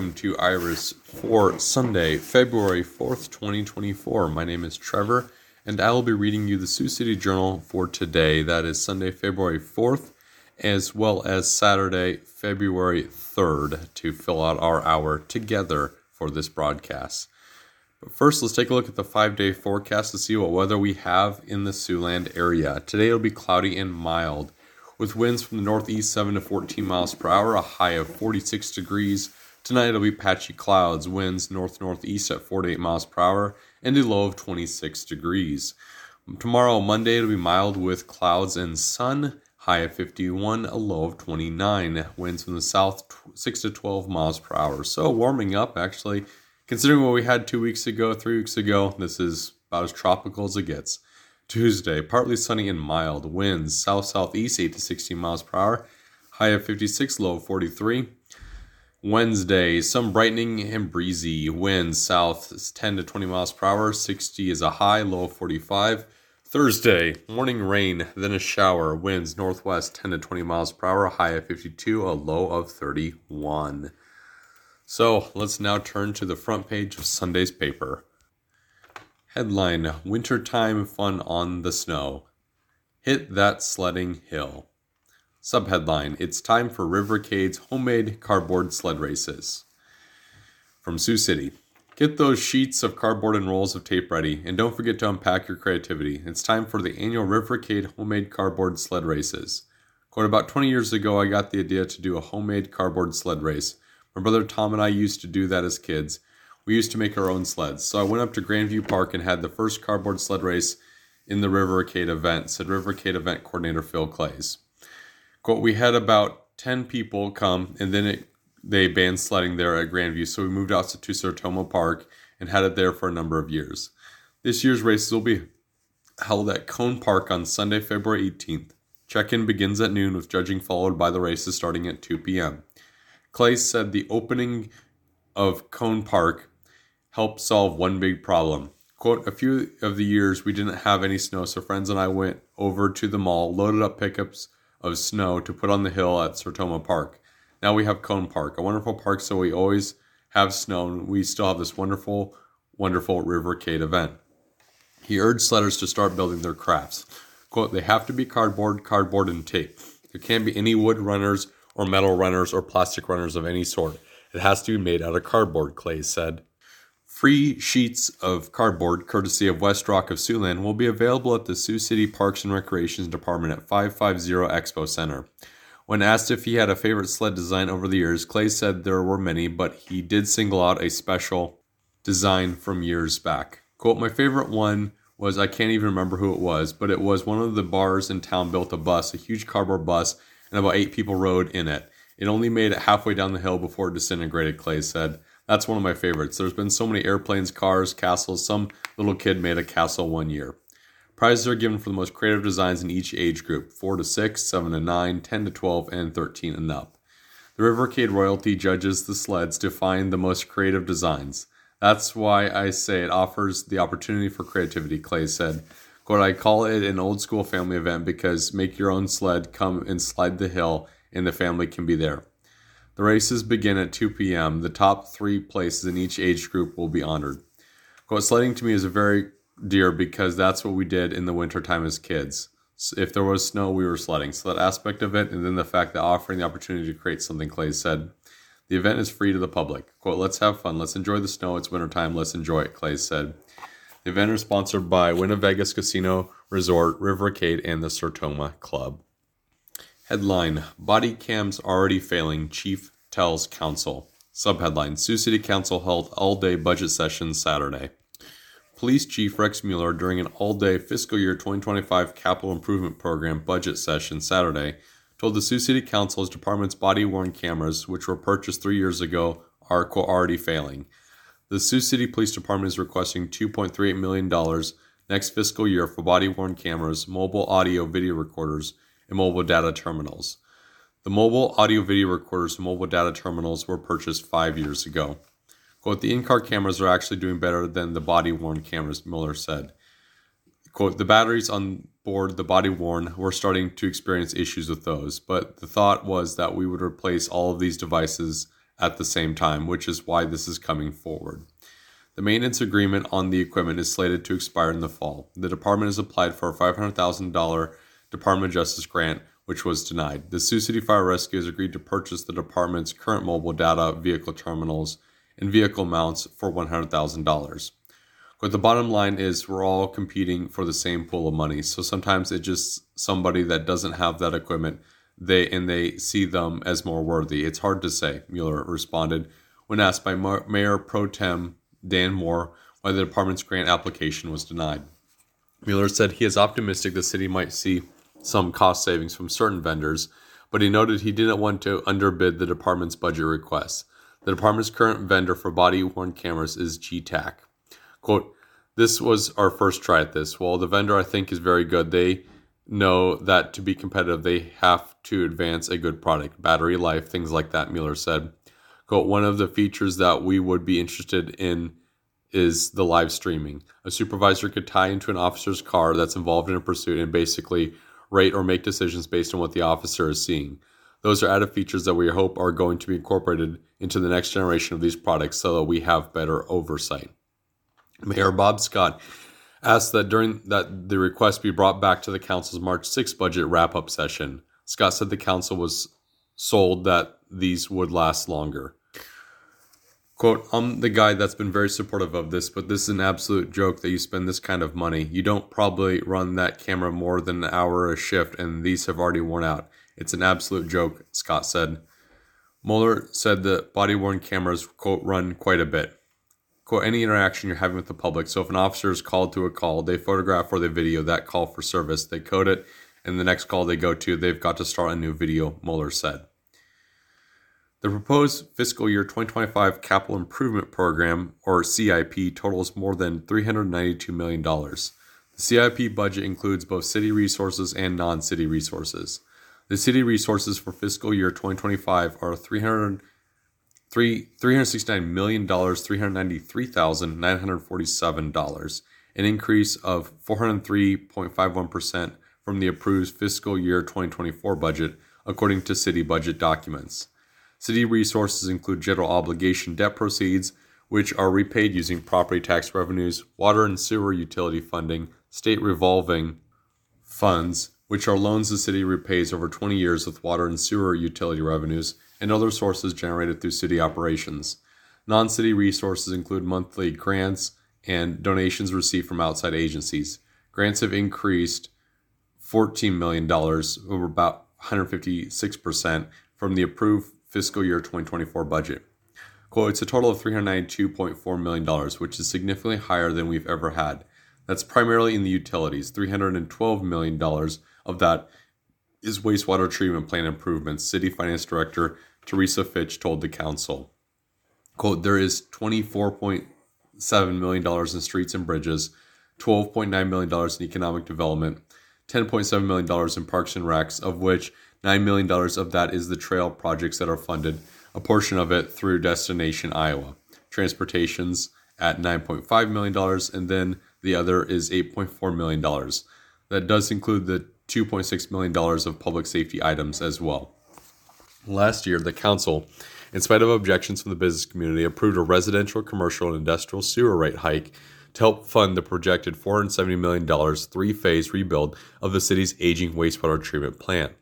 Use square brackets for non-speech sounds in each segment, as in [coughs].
welcome to Iris for Sunday, February 4th, 2024. My name is Trevor, and I will be reading you the Sioux City Journal for today. That is Sunday, February 4th, as well as Saturday, February 3rd, to fill out our hour together for this broadcast. But first, let's take a look at the five day forecast to see what weather we have in the Siouxland area. Today it'll be cloudy and mild with winds from the northeast 7 to 14 miles per hour, a high of 46 degrees. Tonight it'll be patchy clouds, winds north northeast at 48 miles per hour, and a low of 26 degrees. Tomorrow, Monday, it'll be mild with clouds and sun, high of 51, a low of 29. Winds from the south 6 to 12 miles per hour. So warming up, actually. Considering what we had two weeks ago, three weeks ago, this is about as tropical as it gets. Tuesday, partly sunny and mild. Winds south southeast 8 to 16 miles per hour. High of 56, low of 43. Wednesday, some brightening and breezy. Winds south 10 to 20 miles per hour. 60 is a high, low of 45. Thursday, morning rain, then a shower. Winds northwest 10 to 20 miles per hour. High of 52, a low of 31. So let's now turn to the front page of Sunday's paper. Headline Wintertime Fun on the Snow. Hit that sledding hill. Subheadline It's time for Rivercade's homemade cardboard sled races. From Sioux City. Get those sheets of cardboard and rolls of tape ready, and don't forget to unpack your creativity. It's time for the annual Rivercade homemade cardboard sled races. Quote, about 20 years ago, I got the idea to do a homemade cardboard sled race. My brother Tom and I used to do that as kids we used to make our own sleds. So I went up to Grandview Park and had the first cardboard sled race in the Rivercade event, said Rivercade event coordinator Phil Claeys. We had about 10 people come and then it, they banned sledding there at Grandview. So we moved out to Sertoma Park and had it there for a number of years. This year's races will be held at Cone Park on Sunday, February 18th. Check-in begins at noon with judging followed by the races starting at 2 p.m. Clay said the opening of Cone Park helped solve one big problem. Quote, a few of the years we didn't have any snow, so friends and I went over to the mall, loaded up pickups of snow to put on the hill at Sertoma Park. Now we have Cone Park, a wonderful park, so we always have snow, and we still have this wonderful, wonderful Rivercade event. He urged sledders to start building their crafts. Quote, they have to be cardboard, cardboard, and tape. There can't be any wood runners or metal runners or plastic runners of any sort. It has to be made out of cardboard, Clay said. Free sheets of cardboard, courtesy of West Rock of Siouxland, will be available at the Sioux City Parks and Recreations Department at 550 Expo Center. When asked if he had a favorite sled design over the years, Clay said there were many, but he did single out a special design from years back. Quote, My favorite one was I can't even remember who it was, but it was one of the bars in town built a bus, a huge cardboard bus, and about eight people rode in it. It only made it halfway down the hill before it disintegrated, Clay said. That's one of my favorites. There's been so many airplanes, cars, castles. Some little kid made a castle one year. Prizes are given for the most creative designs in each age group 4 to 6, 7 to 9, 10 to 12, and 13 and up. The Rivercade royalty judges the sleds to find the most creative designs. That's why I say it offers the opportunity for creativity, Clay said. Quote, I call it an old school family event because make your own sled, come and slide the hill, and the family can be there. The races begin at 2 p.m. The top three places in each age group will be honored. Quote, sledding to me is a very dear because that's what we did in the wintertime as kids. If there was snow, we were sledding. So that aspect of it, and then the fact that offering the opportunity to create something, Clay said. The event is free to the public. Quote, let's have fun. Let's enjoy the snow. It's wintertime. Let's enjoy it, Clay said. The event is sponsored by WinnaVegas Casino Resort, Rivercade, and the Sertoma Club. Headline Body cams already failing, Chief tells Council. Subheadline Sioux City Council held all day budget session Saturday. Police Chief Rex Mueller, during an all day fiscal year 2025 capital improvement program budget session Saturday, told the Sioux City Council his department's body worn cameras, which were purchased three years ago, are already failing. The Sioux City Police Department is requesting $2.38 million next fiscal year for body worn cameras, mobile audio video recorders, and mobile data terminals. The mobile audio video recorders and mobile data terminals were purchased five years ago. Quote, the in car cameras are actually doing better than the body worn cameras, Miller said. Quote, the batteries on board the body worn were starting to experience issues with those, but the thought was that we would replace all of these devices at the same time, which is why this is coming forward. The maintenance agreement on the equipment is slated to expire in the fall. The department has applied for a $500,000 Department of Justice grant, which was denied. The Sioux City Fire Rescue has agreed to purchase the department's current mobile data vehicle terminals and vehicle mounts for $100,000. But the bottom line is we're all competing for the same pool of money. So sometimes it's just somebody that doesn't have that equipment they and they see them as more worthy. It's hard to say, Mueller responded when asked by Mayor Pro Tem Dan Moore why the department's grant application was denied. Mueller said he is optimistic the city might see some cost savings from certain vendors, but he noted he didn't want to underbid the department's budget requests. The department's current vendor for body worn cameras is Getac. Quote, This was our first try at this. While the vendor I think is very good, they know that to be competitive, they have to advance a good product, battery life, things like that, Mueller said. Quote, One of the features that we would be interested in is the live streaming. A supervisor could tie into an officer's car that's involved in a pursuit and basically rate or make decisions based on what the officer is seeing. Those are added features that we hope are going to be incorporated into the next generation of these products so that we have better oversight. Mayor Bob Scott asked that during that the request be brought back to the council's March 6 budget wrap-up session. Scott said the council was sold that these would last longer. Quote, I'm the guy that's been very supportive of this, but this is an absolute joke that you spend this kind of money. You don't probably run that camera more than an hour a shift, and these have already worn out. It's an absolute joke, Scott said. Mueller said the body worn cameras, quote, run quite a bit. Quote, any interaction you're having with the public. So if an officer is called to a call, they photograph or they video that call for service, they code it, and the next call they go to, they've got to start a new video, Mueller said. The proposed fiscal year 2025 capital improvement program, or CIP, totals more than $392 million. The CIP budget includes both city resources and non city resources. The city resources for fiscal year 2025 are $369 million, $393,947, an increase of 403.51% from the approved fiscal year 2024 budget, according to city budget documents. City resources include general obligation debt proceeds, which are repaid using property tax revenues, water and sewer utility funding, state revolving funds, which are loans the city repays over 20 years with water and sewer utility revenues, and other sources generated through city operations. Non city resources include monthly grants and donations received from outside agencies. Grants have increased $14 million, over about 156%, from the approved fiscal year 2024 budget. Quote, it's a total of $392.4 million, which is significantly higher than we've ever had. That's primarily in the utilities. $312 million of that is wastewater treatment plant improvements, City Finance Director Teresa Fitch told the council. Quote, there is $24.7 million in streets and bridges, $12.9 million in economic development, $10.7 million in parks and recs, of which $9 million of that is the trail projects that are funded, a portion of it through Destination Iowa. Transportation's at $9.5 million, and then the other is $8.4 million. That does include the $2.6 million of public safety items as well. Last year, the council, in spite of objections from the business community, approved a residential, commercial, and industrial sewer rate hike to help fund the projected $470 million three phase rebuild of the city's aging wastewater treatment plant.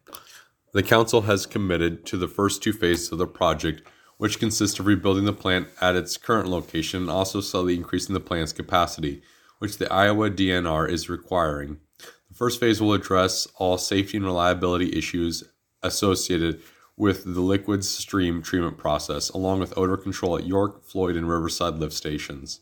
The Council has committed to the first two phases of the project, which consist of rebuilding the plant at its current location and also slightly increasing the plant's capacity, which the Iowa DNR is requiring. The first phase will address all safety and reliability issues associated with the liquid stream treatment process, along with odor control at York, Floyd, and Riverside lift stations.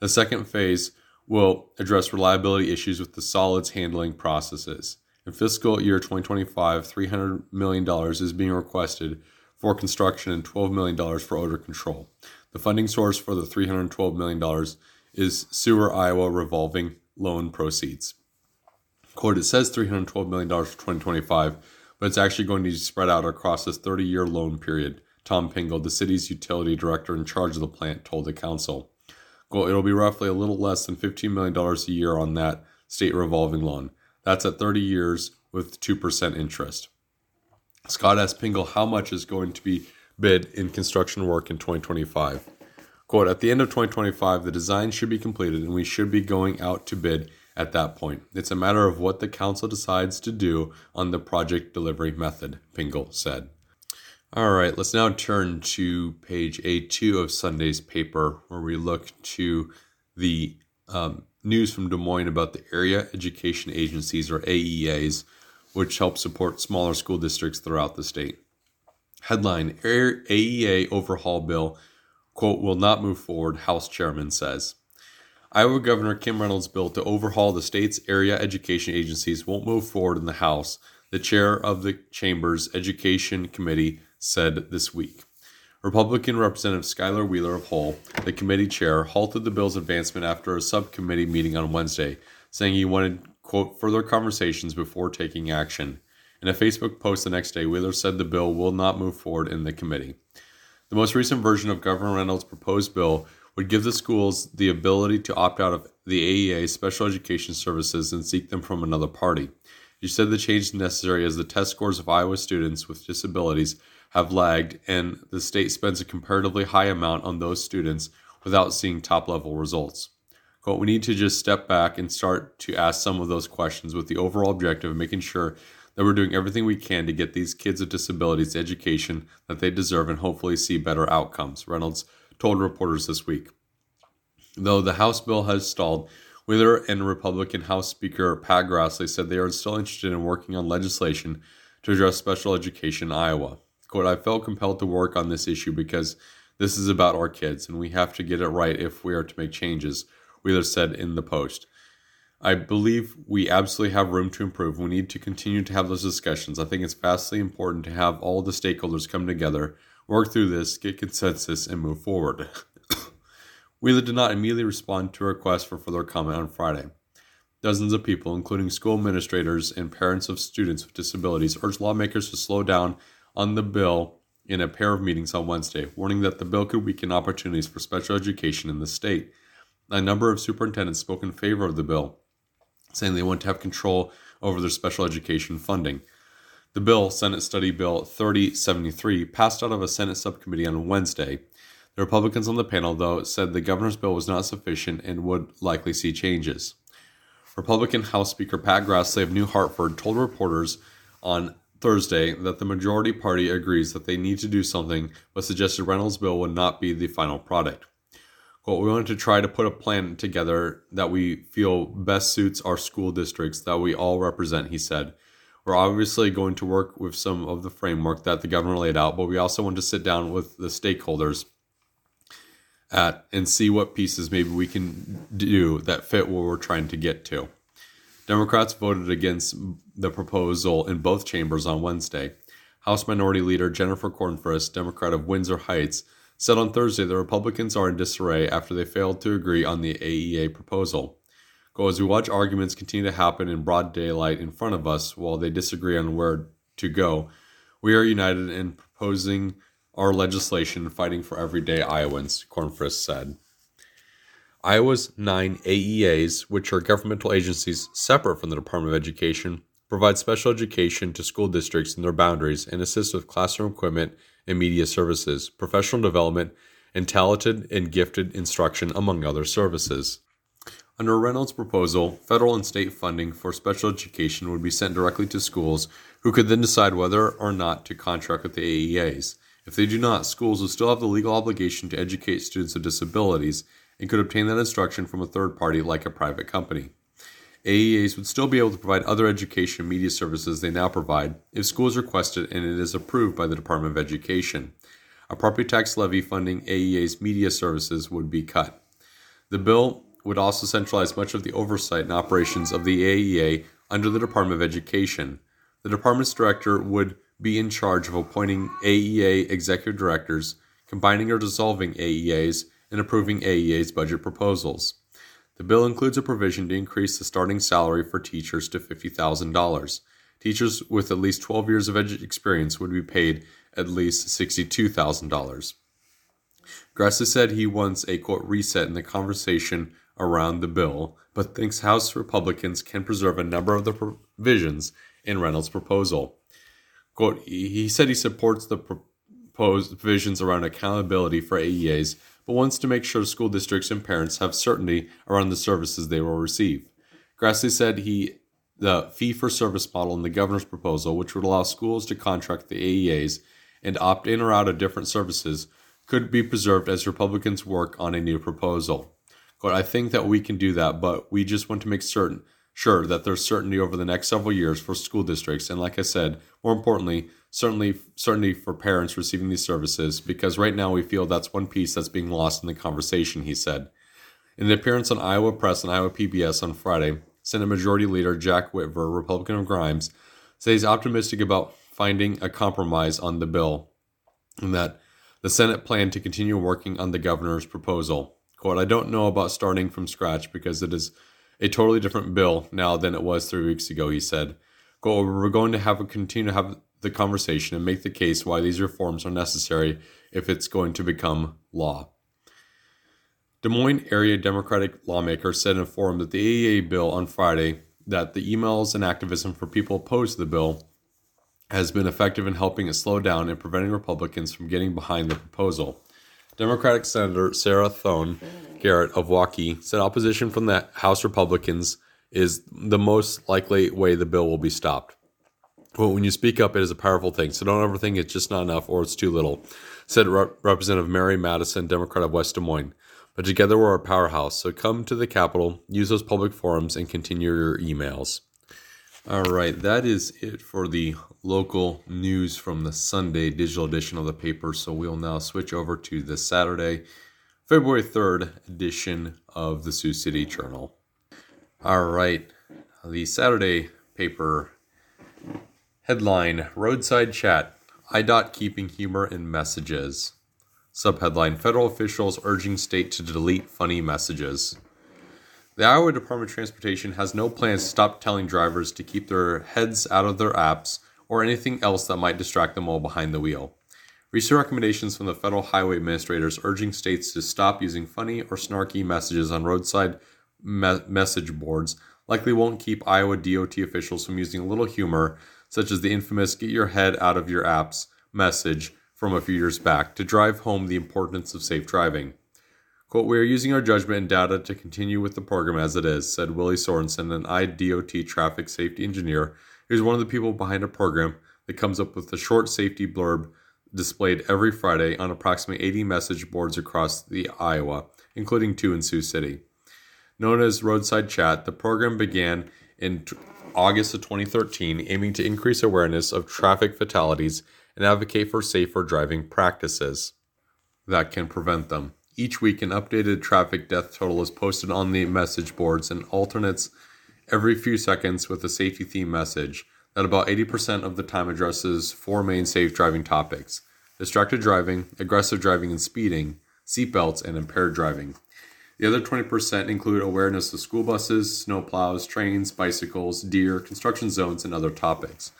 The second phase will address reliability issues with the solids handling processes. In fiscal year 2025, $300 million is being requested for construction and $12 million for odor control. The funding source for the $312 million is Sewer Iowa revolving loan proceeds. Quote, it says $312 million for 2025, but it's actually going to be spread out across this 30 year loan period, Tom Pingle, the city's utility director in charge of the plant, told the council. Quote, it'll be roughly a little less than $15 million a year on that state revolving loan. That's at 30 years with 2% interest. Scott asked Pingle how much is going to be bid in construction work in 2025. Quote, at the end of 2025, the design should be completed and we should be going out to bid at that point. It's a matter of what the council decides to do on the project delivery method, Pingle said. All right, let's now turn to page A2 of Sunday's paper, where we look to the um, news from Des Moines about the Area Education Agencies, or AEAs, which help support smaller school districts throughout the state. Headline AEA overhaul bill, quote, will not move forward, House chairman says. Iowa Governor Kim Reynolds' bill to overhaul the state's area education agencies won't move forward in the House, the chair of the Chamber's Education Committee said this week. Republican Representative Skyler Wheeler of Hull, the committee chair, halted the bill's advancement after a subcommittee meeting on Wednesday, saying he wanted, quote, further conversations before taking action. In a Facebook post the next day, Wheeler said the bill will not move forward in the committee. The most recent version of Governor Reynolds' proposed bill would give the schools the ability to opt out of the AEA special education services and seek them from another party. He said the change is necessary as the test scores of Iowa students with disabilities have lagged, and the state spends a comparatively high amount on those students without seeing top level results. Quote, we need to just step back and start to ask some of those questions with the overall objective of making sure that we're doing everything we can to get these kids with disabilities the education that they deserve and hopefully see better outcomes, Reynolds told reporters this week. Though the House bill has stalled, Whitver and Republican House Speaker Pat Grassley said they are still interested in working on legislation to address special education in Iowa. Quote, I felt compelled to work on this issue because this is about our kids and we have to get it right if we are to make changes, Wheeler said in the Post. I believe we absolutely have room to improve. We need to continue to have those discussions. I think it's vastly important to have all the stakeholders come together, work through this, get consensus, and move forward. [coughs] Wheeler did not immediately respond to a request for further comment on Friday. Dozens of people, including school administrators and parents of students with disabilities, urged lawmakers to slow down on the bill in a pair of meetings on Wednesday, warning that the bill could weaken opportunities for special education in the state. A number of superintendents spoke in favor of the bill, saying they want to have control over their special education funding. The bill, Senate Study Bill 3073, passed out of a Senate subcommittee on Wednesday. The Republicans on the panel, though, said the governor's bill was not sufficient and would likely see changes. Republican House Speaker Pat Grassley of New Hartford told reporters on Thursday that the majority party agrees that they need to do something, but suggested Reynolds' bill would not be the final product. Quote, we wanted to try to put a plan together that we feel best suits our school districts that we all represent, he said. We're obviously going to work with some of the framework that the governor laid out, but we also want to sit down with the stakeholders at and see what pieces maybe we can do that fit what we're trying to get to. Democrats voted against the proposal in both chambers on Wednesday. House Minority Leader Jennifer Konfrst, Democrat of Windsor Heights, said on Thursday the Republicans are in disarray after they failed to agree on the AEA proposal. As we watch arguments continue to happen in broad daylight in front of us while they disagree on where to go, we are united in proposing our legislation fighting for everyday Iowans, Konfrst said. Iowa's nine AEAs, which are governmental agencies separate from the Department of Education, provide special education to school districts in their boundaries and assist with classroom equipment and media services, professional development, and talented and gifted instruction, among other services. Under Reynolds' proposal, federal and state funding for special education would be sent directly to schools, who could then decide whether or not to contract with the AEAs. If they do not, schools will still have the legal obligation to educate students with disabilities and could obtain that instruction from a third party like a private company. AEAs would still be able to provide other education and media services they now provide if schools request it and it is approved by the Department of Education. A property tax levy funding AEA's media services would be cut. The bill would also centralize much of the oversight and operations of the AEA under the Department of Education. The department's director would be in charge of appointing AEA executive directors, combining or dissolving AEAs, and approving AEA's budget proposals. The bill includes a provision to increase the starting salary for teachers to $50,000. Teachers with at least 12 years of experience would be paid at least $62,000. Grassley said he wants a quote reset in the conversation around the bill, but thinks House Republicans can preserve a number of the provisions in Reynolds' proposal. Quote, he said he supports the proposed provisions around accountability for AEAs, but wants to make sure school districts and parents have certainty around the services they will receive. Grassley said he the fee for service model in the governor's proposal, which would allow schools to contract the AEAs and opt in or out of different services, could be preserved as Republicans work on a new proposal. But I think that we can do that, but we just want to make certain sure that there's certainty over the next several years for school districts and like I said, more importantly, certainly certainty for parents receiving these services because right now we feel that's one piece that's being lost in the conversation, he said. In an appearance on Iowa Press and Iowa PBS on Friday, Senate Majority Leader Jack Whitver, Republican of Grimes, says he's optimistic about finding a compromise on the bill and that the Senate planned to continue working on the governor's proposal. Quote, I don't know about starting from scratch because it is a totally different bill now than it was three weeks ago, he said. Quote, we're going to have a continue to have the conversation and make the case why these reforms are necessary if it's going to become law. Des Moines area Democratic lawmakers said in a forum that the AEA bill on Friday that the emails and activism for people opposed to the bill has been effective in helping it slow down and preventing Republicans from getting behind the proposal. Democratic Senator Sarah Trone Garriott of Waukee said opposition from the House Republicans is the most likely way the bill will be stopped. When you speak up, it is a powerful thing. So don't ever think it's just not enough or it's too little, said Rep- Representative Mary Madison, Democrat of West Des Moines. But together we're a powerhouse. So come to the Capitol, use those public forums, and continue your emails. All right, that is it for the local news from the Sunday digital edition of the paper. So we'll now switch over to the Saturday, February 3rd edition of the Sioux City Journal. All right, the Saturday paper headline Roadside Chat IDOT keeping humor in messages. Subheadline Federal officials urging state to delete funny messages. The Iowa Department of Transportation has no plans to stop telling drivers to keep their heads out of their apps or anything else that might distract them while behind the wheel. Recent recommendations from the federal highway administrators urging states to stop using funny or snarky messages on roadside me- message boards likely won't keep Iowa DOT officials from using a little humor, such as the infamous get your head out of your apps message from a few years back to drive home the importance of safe driving. Quote, we are using our judgment and data to continue with the program as it is, said Willie Sorensen, an IDOT traffic safety engineer who's one of the people behind a program that comes up with a short safety blurb displayed every Friday on approximately 80 message boards across the Iowa, including two in Sioux City. Known as Roadside Chat, the program began in August of 2013, aiming to increase awareness of traffic fatalities and advocate for safer driving practices that can prevent them. Each week, an updated traffic death total is posted on the message boards and alternates every few seconds with a safety theme message that about 80% of the time addresses four main safe driving topics distracted driving, aggressive driving and speeding, seatbelts, and impaired driving. The other 20% include awareness of school buses, snowplows, trains, bicycles, deer, construction zones, and other topics.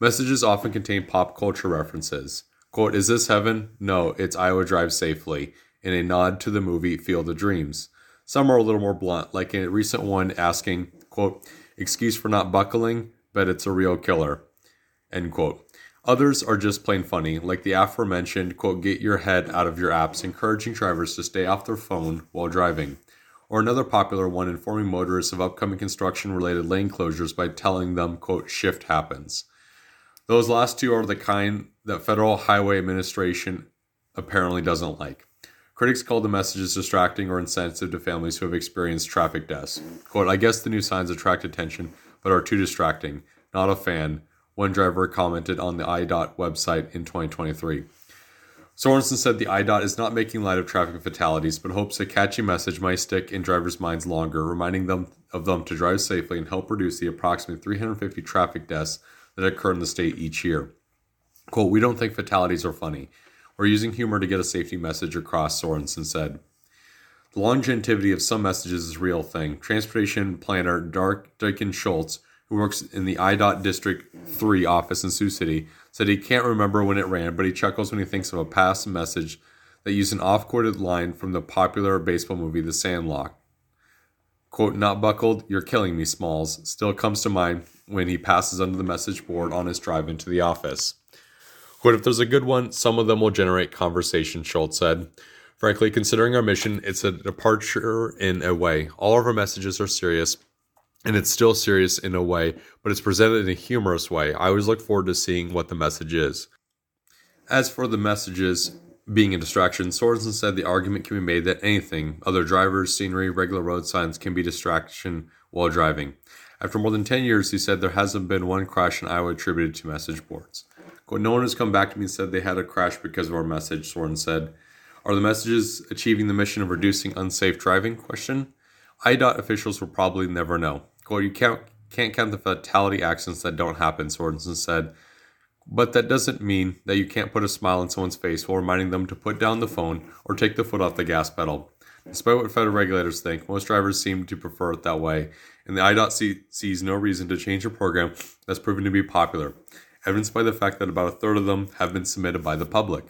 Messages often contain pop culture references. Quote, Is this heaven? No, it's Iowa Drive Safely, in a nod to the movie Field of Dreams. Some are a little more blunt, like a recent one asking, quote, Excuse for not buckling, but it's a real killer, end quote. Others are just plain funny, like the aforementioned, quote, get your head out of your apps, encouraging drivers to stay off their phone while driving. Or another popular one informing motorists of upcoming construction related lane closures by telling them, quote, shift happens. Those last two are the kind that Federal Highway Administration apparently doesn't like. Critics call the messages distracting or insensitive to families who have experienced traffic deaths. Quote, I guess the new signs attract attention, but are too distracting. Not a fan, one driver commented on the IDOT website in 2023. Sorensen said the IDOT is not making light of traffic fatalities, but hopes a catchy message might stick in drivers' minds longer, reminding them of them to drive safely and help reduce the approximately 350 traffic deaths that occur in the state each year. Quote, We don't think fatalities are funny. We're using humor to get a safety message across, Sorensen said. The longevity of some messages is a real thing. Transportation planner Dark Dyken Schultz, who works in the IDOT District 3 office in Sioux City, said he can't remember when it ran, but he chuckles when he thinks of a past message that used an off quoted line from the popular baseball movie The Sandlot. Quote, not buckled, you're killing me, Smalls, still comes to mind when he passes under the message board on his drive into the office. Quote, if there's a good one, some of them will generate conversation, Schultz said. Frankly, considering our mission, it's a departure in a way. All of our messages are serious, and it's still serious in a way, but it's presented in a humorous way. I always look forward to seeing what the message is. As for the messages being a distraction, Sorensen said the argument can be made that anything, other drivers, scenery, regular road signs, can be distraction while driving. After more than 10 years, he said there hasn't been one crash in Iowa attributed to message boards. Quote, no one has come back to me and said they had a crash because of our message, Soren said. Are the messages achieving the mission of reducing unsafe driving? Question. IDOT officials will probably never know. Quote, you can't, can't count the fatality accidents that don't happen, Sorensen said. But that doesn't mean that you can't put a smile on someone's face while reminding them to put down the phone or take the foot off the gas pedal. Despite what federal regulators think, most drivers seem to prefer it that way, and the IDOT see, sees no reason to change a program that's proven to be popular, evidenced by the fact that about a third of them have been submitted by the public.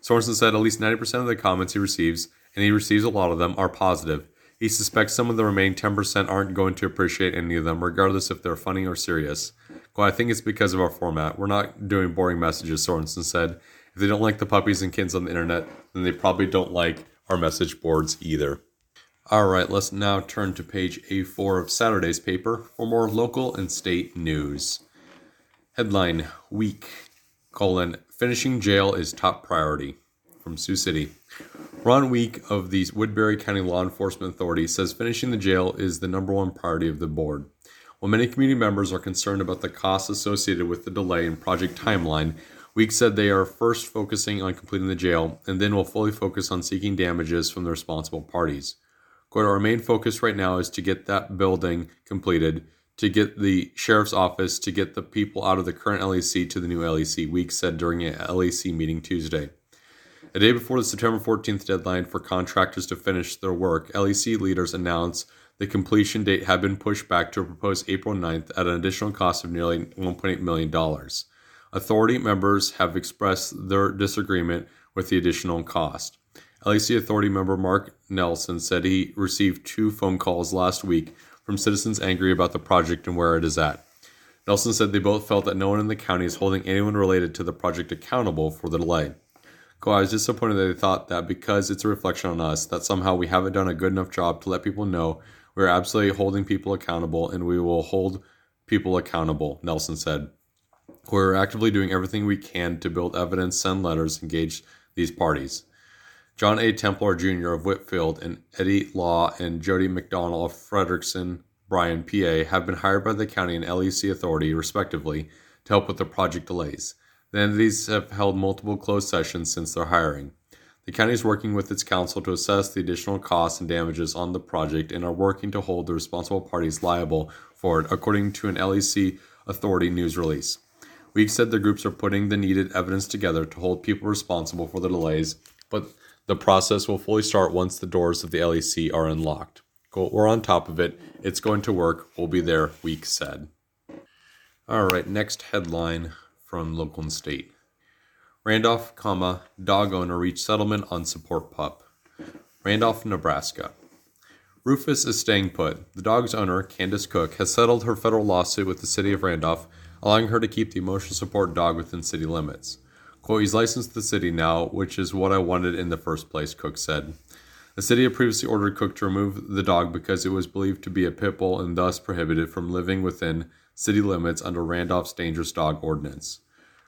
Sorensen said at least 90% of the comments he receives, and he receives a lot of them, are positive. He suspects some of the remaining 10% aren't going to appreciate any of them, regardless if they're funny or serious. Well, I think it's because of our format. We're not doing boring messages, Sorensen said. If they don't like the puppies and kids on the internet, then they probably don't like our message boards either. All right, let's now turn to page A4 of Saturday's paper for more local and state news. Headline Wieck, colon, finishing jail is top priority from Sioux City. Ron Wieck of the Woodbury County Law Enforcement Authority says finishing the jail is the number one priority of the board. While many community members are concerned about the costs associated with the delay in project timeline, Wieck said they are first focusing on completing the jail and then will fully focus on seeking damages from the responsible parties. Quote, our main focus right now is to get that building completed, to get the sheriff's office, to get the people out of the current LEC to the new LEC, Wieck said during a LEC meeting Tuesday. A day before the September 14th deadline for contractors to finish their work, LEC leaders announced the completion date had been pushed back to a proposed April 9th at an additional cost of nearly $1.8 million. Authority members have expressed their disagreement with the additional cost. LEC Authority member Mark Nelson said he received two phone calls last week from citizens angry about the project and where it is at. Nelson said they both felt that no one in the county is holding anyone related to the project accountable for the delay. Quote, I was disappointed that they thought that because it's a reflection on us, that somehow we haven't done a good enough job to let people know we're absolutely holding people accountable and we will hold people accountable, Nelson said. We're actively doing everything we can to build evidence, send letters, engage these parties. John A. Templar Jr. of Whitfield and Eddy Law and Jody McDonald of Fredrikson, Byron, PA, have been hired by the county and LEC authority, respectively, to help with the project delays. The entities have held multiple closed sessions since their hiring. The county is working with its council to assess the additional costs and damages on the project and are working to hold the responsible parties liable for it, according to an LEC authority news release. Wieck said the groups are putting the needed evidence together to hold people responsible for the delays, but the process will fully start once the doors of the LEC are unlocked. We're on top of it. It's going to work. We'll be there, Wieck said. All right, next headline from local and state. Randolph, comma, dog owner reached settlement on support pup. Randolph, Nebraska. Rufus is staying put. The dog's owner, Candace Cook, has settled her federal lawsuit with the city of Randolph, allowing her to keep the emotional support dog within city limits. Quote, he's licensed the city now, which is what I wanted in the first place, Cook said. The city had previously ordered Cook to remove the dog because it was believed to be a pit bull and thus prohibited from living within city limits under Randolph's dangerous dog ordinance.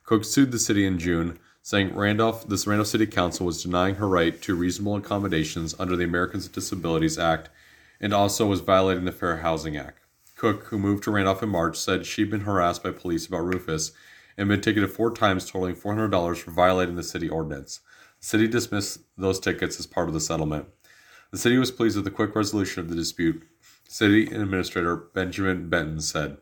Cook sued the city in June, saying Randolph, this Randolph City Council was denying her right to reasonable accommodations under the Americans with Disabilities Act and also was violating the Fair Housing Act. Cook, who moved to Randolph in March, said she'd been harassed by police about Rufus and been ticketed four times, totaling $400 for violating the city ordinance. The city dismissed those tickets as part of the settlement. The city was pleased with the quick resolution of the dispute. City Administrator Benjamin Benton said,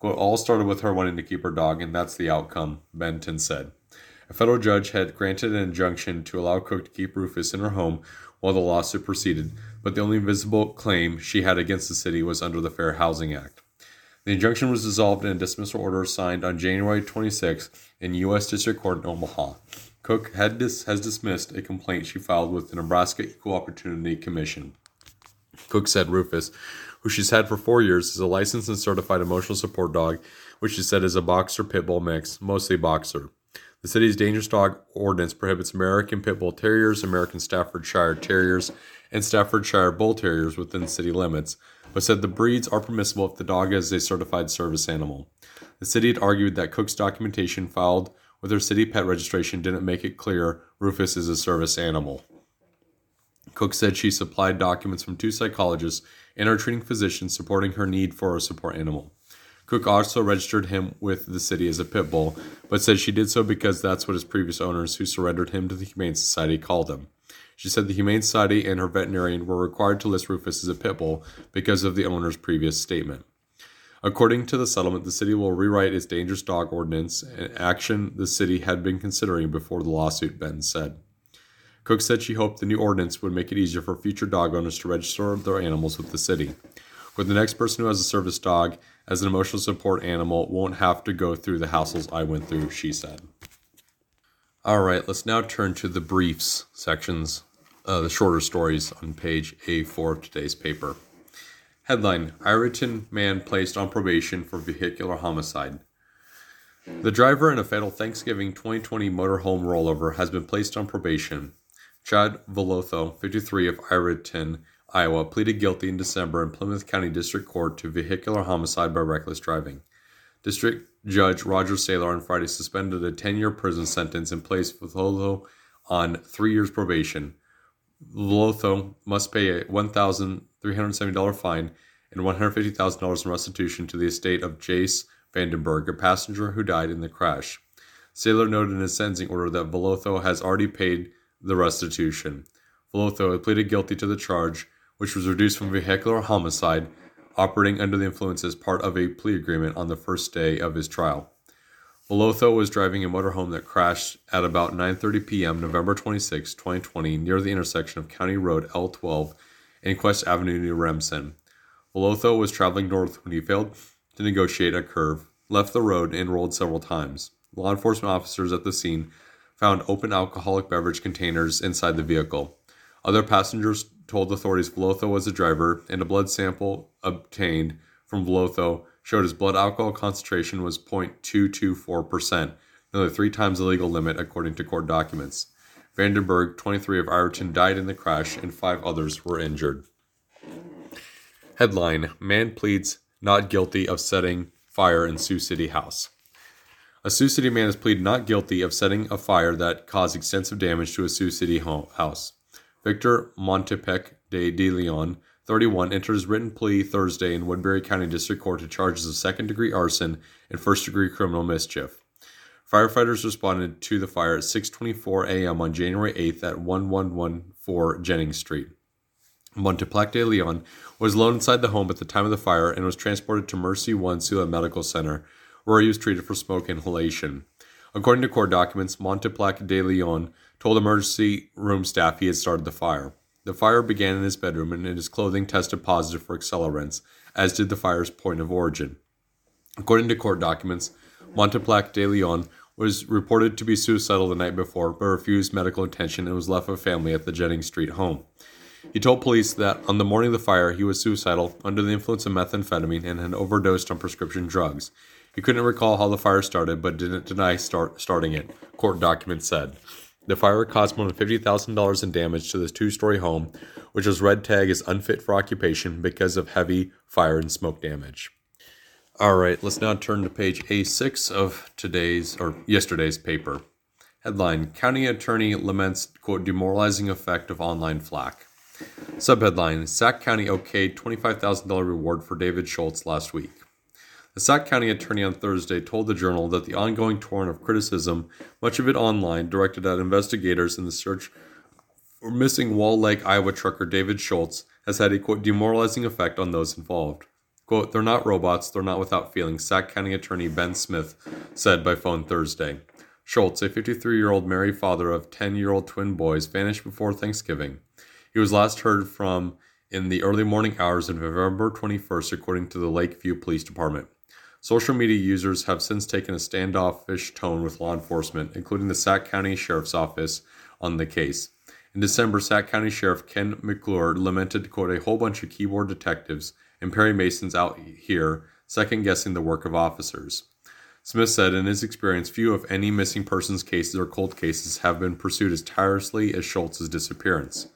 quote, All started with her wanting to keep her dog, and that's the outcome, Benton said. A federal judge had granted an injunction to allow Cook to keep Rufus in her home while the lawsuit proceeded, but the only visible claim she had against the city was under the Fair Housing Act. The injunction was dissolved in a dismissal order signed on January 26 in U.S. District Court in Omaha. Cook dis- has dismissed a complaint she filed with the Nebraska Equal Opportunity Commission. Cook said Rufus, who she's had for four years, is a licensed and certified emotional support dog, which she said is a boxer pit bull mix, mostly boxer. The city's dangerous dog ordinance prohibits American Pit Bull Terriers, American Staffordshire Terriers, and Staffordshire Bull Terriers within city limits, but said the breeds are permissible if the dog is a certified service animal. The city had argued that Cook's documentation filed with her city pet registration didn't make it clear Rufus is a service animal. Cook said she supplied documents from two psychologists and her treating physician supporting her need for a support animal. Cook also registered him with the city as a pit bull, but said she did so because that's what his previous owners who surrendered him to the Humane Society called him. She said the Humane Society and her veterinarian were required to list Rufus as a pit bull because of the owner's previous statement. According to the settlement, the city will rewrite its dangerous dog ordinance, an action the city had been considering before the lawsuit, Ben said. Cook said she hoped the new ordinance would make it easier for future dog owners to register their animals with the city. With the next person who has a service dog as an emotional support animal won't have to go through the hassles I went through, she said. All right, let's now turn to the briefs sections, uh, the shorter stories on page A4 of today's paper. Headline Ireton man placed on probation for vehicular homicide. The driver in a fatal Thanksgiving 2020 motorhome rollover has been placed on probation. Chad Velotho, 53 of Ireton, Iowa, pleaded guilty in December in Plymouth County District Court to vehicular homicide by reckless driving. District Judge Roger Sailer on Friday suspended a 10 year prison sentence and placed Velotho on three years probation. Velotho must pay a $1,370 fine and $150,000 in restitution to the estate of Jace Vandenberg, a passenger who died in the crash. Sailer noted in his sentencing order that Velotho has already paid the restitution. Velotho had pleaded guilty to the charge, which was reduced from vehicular homicide, operating under the influence as part of a plea agreement on the first day of his trial. Velotho was driving a motorhome that crashed at about 9:30 p.m. November 26, 2020, near the intersection of County Road L12 and Quest Avenue near Remsen. Velotho was traveling north when he failed to negotiate a curve, left the road, and rolled several times. Law enforcement officers at the scene found open alcoholic beverage containers inside the vehicle. Other passengers told authorities Velotho was the driver, and a blood sample obtained from Velotho showed his blood alcohol concentration was 0.224%, nearly three times the legal limit according to court documents. Vandenberg, 23 of Ireton, died in the crash, and five others were injured. Headline Man pleads not guilty of setting fire in Sioux City house. A Sioux City man has pleaded not guilty of setting a fire that caused extensive damage to a Sioux City house. Victor Montepec de De Leon, 31, entered his written plea Thursday in Woodbury County District Court to charges of second degree arson and first degree criminal mischief. Firefighters responded to the fire at 6:24 a.m. on January 8th at 1114 Jennings Street. Montepec de Leon was alone inside the home at the time of the fire and was transported to Mercy One Siouxland Medical Center, where he was treated for smoke inhalation. According to court documents, Montepec de Leon told emergency room staff he had started the fire. The fire began in his bedroom and his clothing tested positive for accelerants, as did the fire's point of origin. According to court documents, Montepec de Leon was reported to be suicidal the night before but refused medical attention and was left with family at the Jennings Street home. He told police that on the morning of the fire, he was suicidal, under the influence of methamphetamine, and had overdosed on prescription drugs. He couldn't recall how the fire started, but didn't deny start, starting it, court documents said. The fire caused more than $50,000 in damage to this two story home, which was red tagged as unfit for occupation because of heavy fire and smoke damage. All right, let's now turn to page A6 of today's or yesterday's paper. Headline County Attorney laments, quote, demoralizing effect of online flack. Subheadline Sac County okayed $25,000 reward for David Schultz last week. The Sac County attorney on Thursday told the Journal that the ongoing torrent of criticism, much of it online, directed at investigators in the search for missing Wall Lake, Iowa trucker David Schultz, has had a quote demoralizing effect on those involved. Quote, they're not robots, they're not without feelings, Sac County attorney Ben Smith said by phone Thursday. Schultz, a 53 year old married father of 10 year old twin boys, vanished before Thanksgiving. He was last heard from in the early morning hours of November 21st, according to the Lakeview Police Department. Social media users have since taken a standoffish tone with law enforcement, including the Sac County Sheriff's Office, on the case. In December, Sac County Sheriff Ken McClure lamented, quote, a whole bunch of keyboard detectives and Perry Masons out here second guessing the work of officers. Smith said in his experience, few, if any, missing persons cases or cold cases have been pursued as tirelessly as Schultz's disappearance.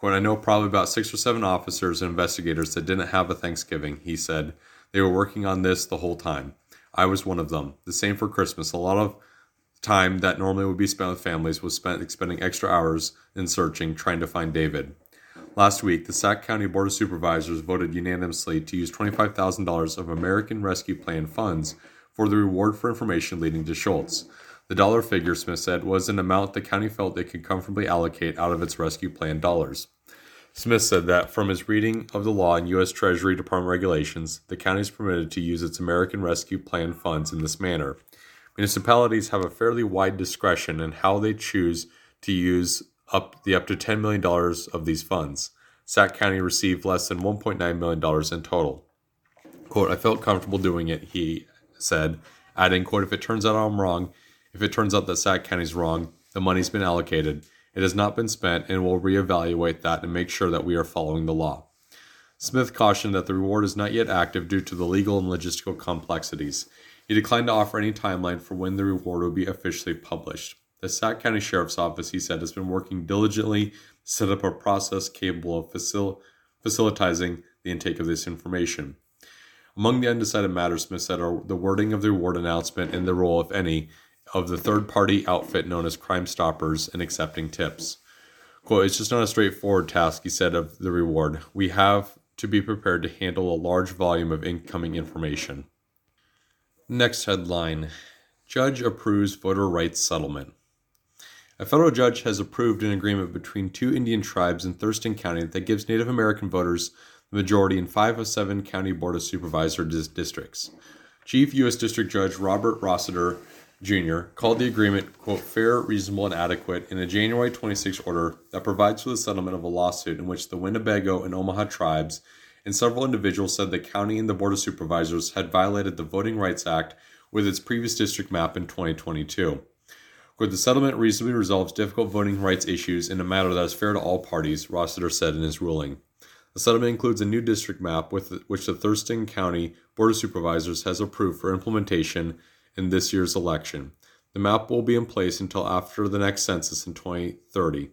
When I know probably about six or seven officers and investigators that didn't have a Thanksgiving, he said. They were working on this the whole time. I was one of them. The same for Christmas. A lot of time that normally would be spent with families was spent expending extra hours in searching, trying to find David. Last week, the Sac County Board of Supervisors voted unanimously to use $25,000 of American Rescue Plan funds for the reward for information leading to Schultz. The dollar figure, Smith said, was an amount the county felt it could comfortably allocate out of its rescue plan dollars. Smith said that from his reading of the law and U.S. Treasury Department regulations, the county is permitted to use its American Rescue Plan funds in this manner. Municipalities have a fairly wide discretion in how they choose to use up the up to $10 million of these funds. Sac County received less than $1.9 million in total. Quote, I felt comfortable doing it, he said, adding, quote, if it turns out I'm wrong, if it turns out that Sac County's wrong, the money's been allocated. It has not been spent, and we'll reevaluate that and make sure that we are following the law. Smith cautioned that the reward is not yet active due to the legal and logistical complexities. He declined to offer any timeline for when the reward will be officially published. The Sac County Sheriff's Office, he said, has been working diligently to set up a process capable of facil- facilitating the intake of this information. Among the undecided matters, Smith said, are the wording of the reward announcement and the role, if any, of the third party outfit known as Crime Stoppers in accepting tips. Quote, it's just not a straightforward task, he said, of the reward. We have to be prepared to handle a large volume of incoming information. Next headline Judge approves voter rights settlement. A federal judge has approved an agreement between two Indian tribes in Thurston County that gives Native American voters the majority in five of seven county board of supervisor dis- districts. Chief U.S. District Judge Robert Rossiter Jr. called the agreement, quote, fair, reasonable, and adequate in a January 26 order that provides for the settlement of a lawsuit in which the Winnebago and Omaha tribes and several individuals said the county and the Board of Supervisors had violated the Voting Rights Act with its previous district map in 2022. Quote, the settlement reasonably resolves difficult voting rights issues in a manner that is fair to all parties, Rossiter said in his ruling. The settlement includes a new district map with which the Thurston County Board of Supervisors has approved for implementation in this year's election. The map will be in place until after the next census in 2030,